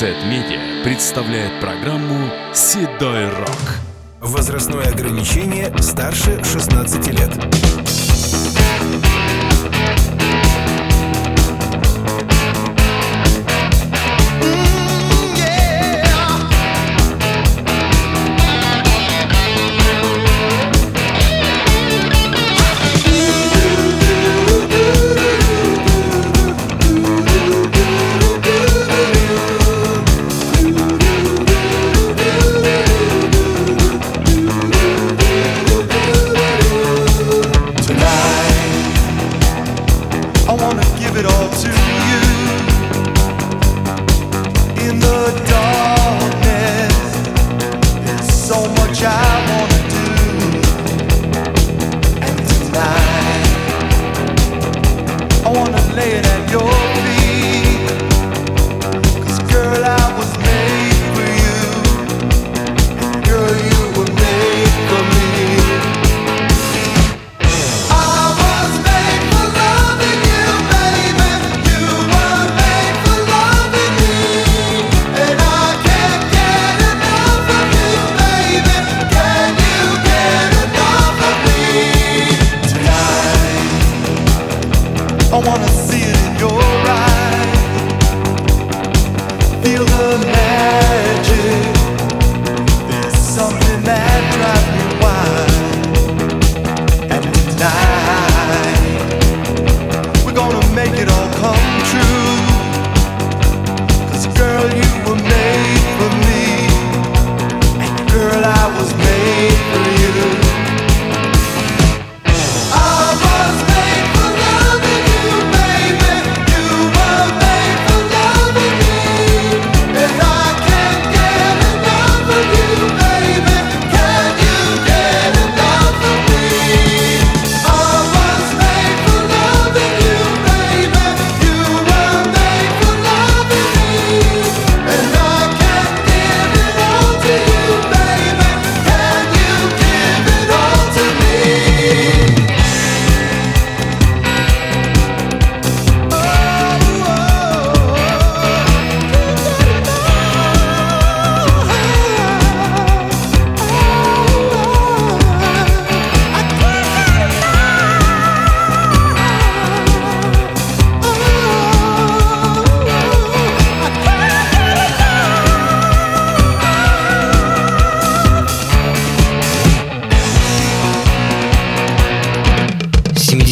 Z-Media представляет программу «Седой рок». Возрастное ограничение старше 16 лет.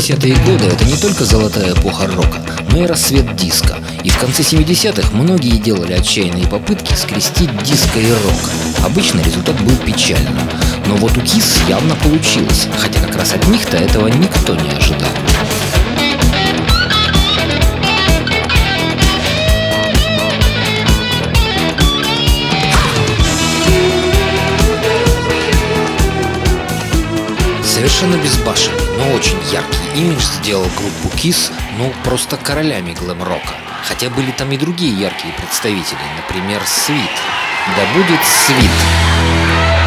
70-е годы это не только золотая эпоха рока, но и рассвет диска. И в конце 70-х многие делали отчаянные попытки скрестить диско и рок. Обычно результат был печальным. Но вот у Кис явно получилось, хотя как раз от них-то этого никто не ожидал. Совершенно безбашенный, но очень яркий имидж сделал группу KISS, ну, просто королями глэм-рока. Хотя были там и другие яркие представители, например, Свит. Да будет Свит!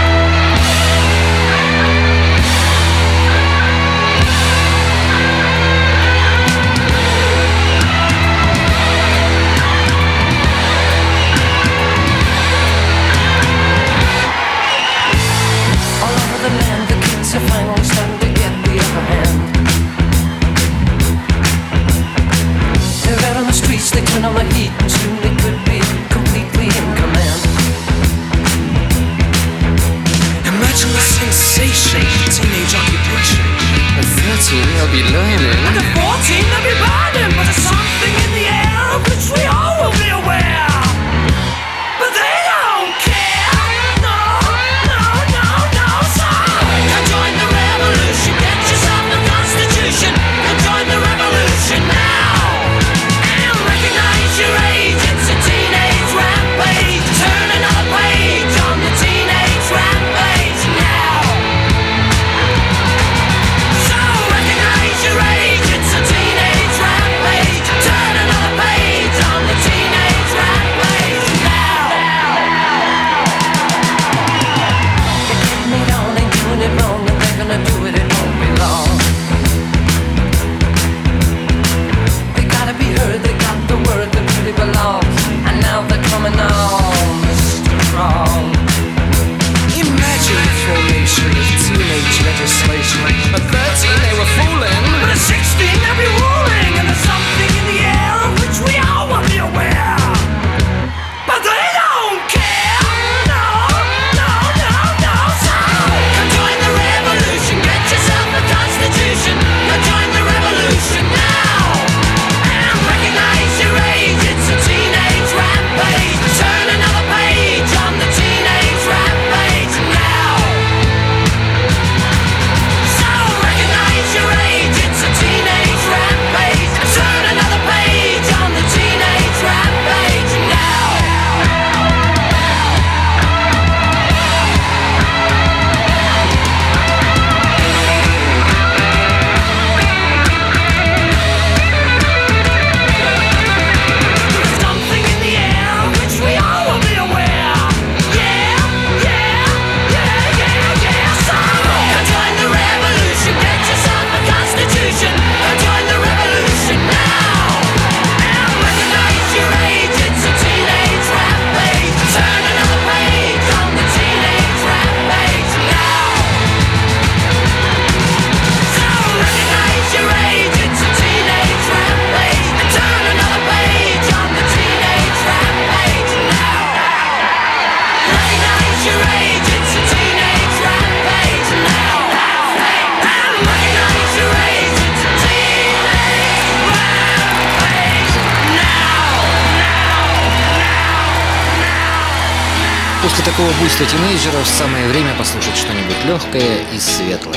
После такого буйства тинейджеров самое время послушать что-нибудь легкое и светлое.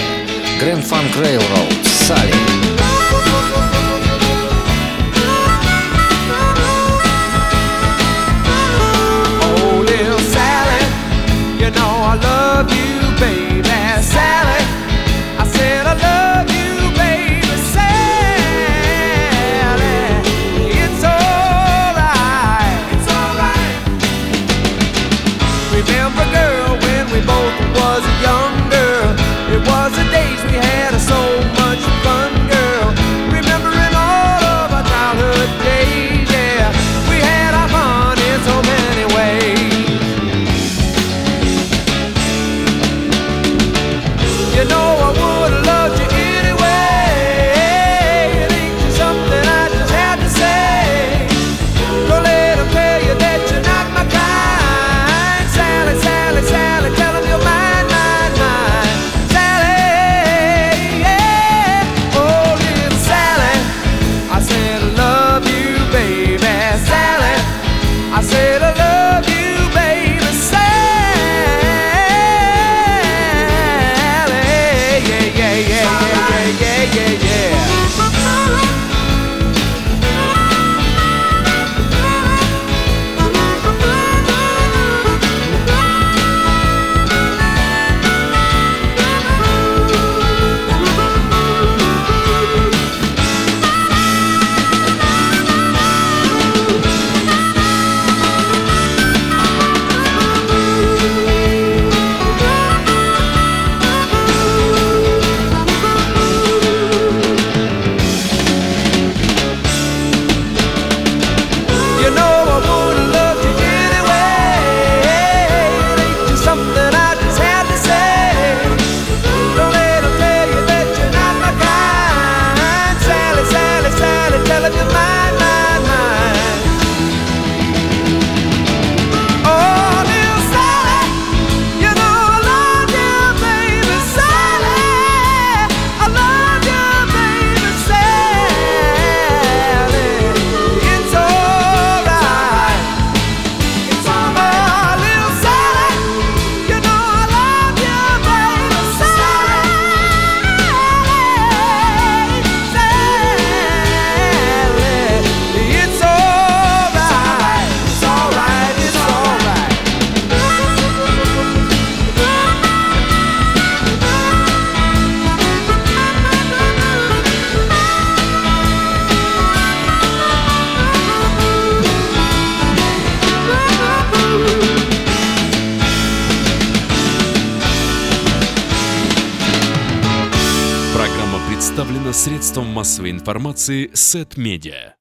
Grand Funk Railroad, Салли. средством массовой информации Сет Медиа.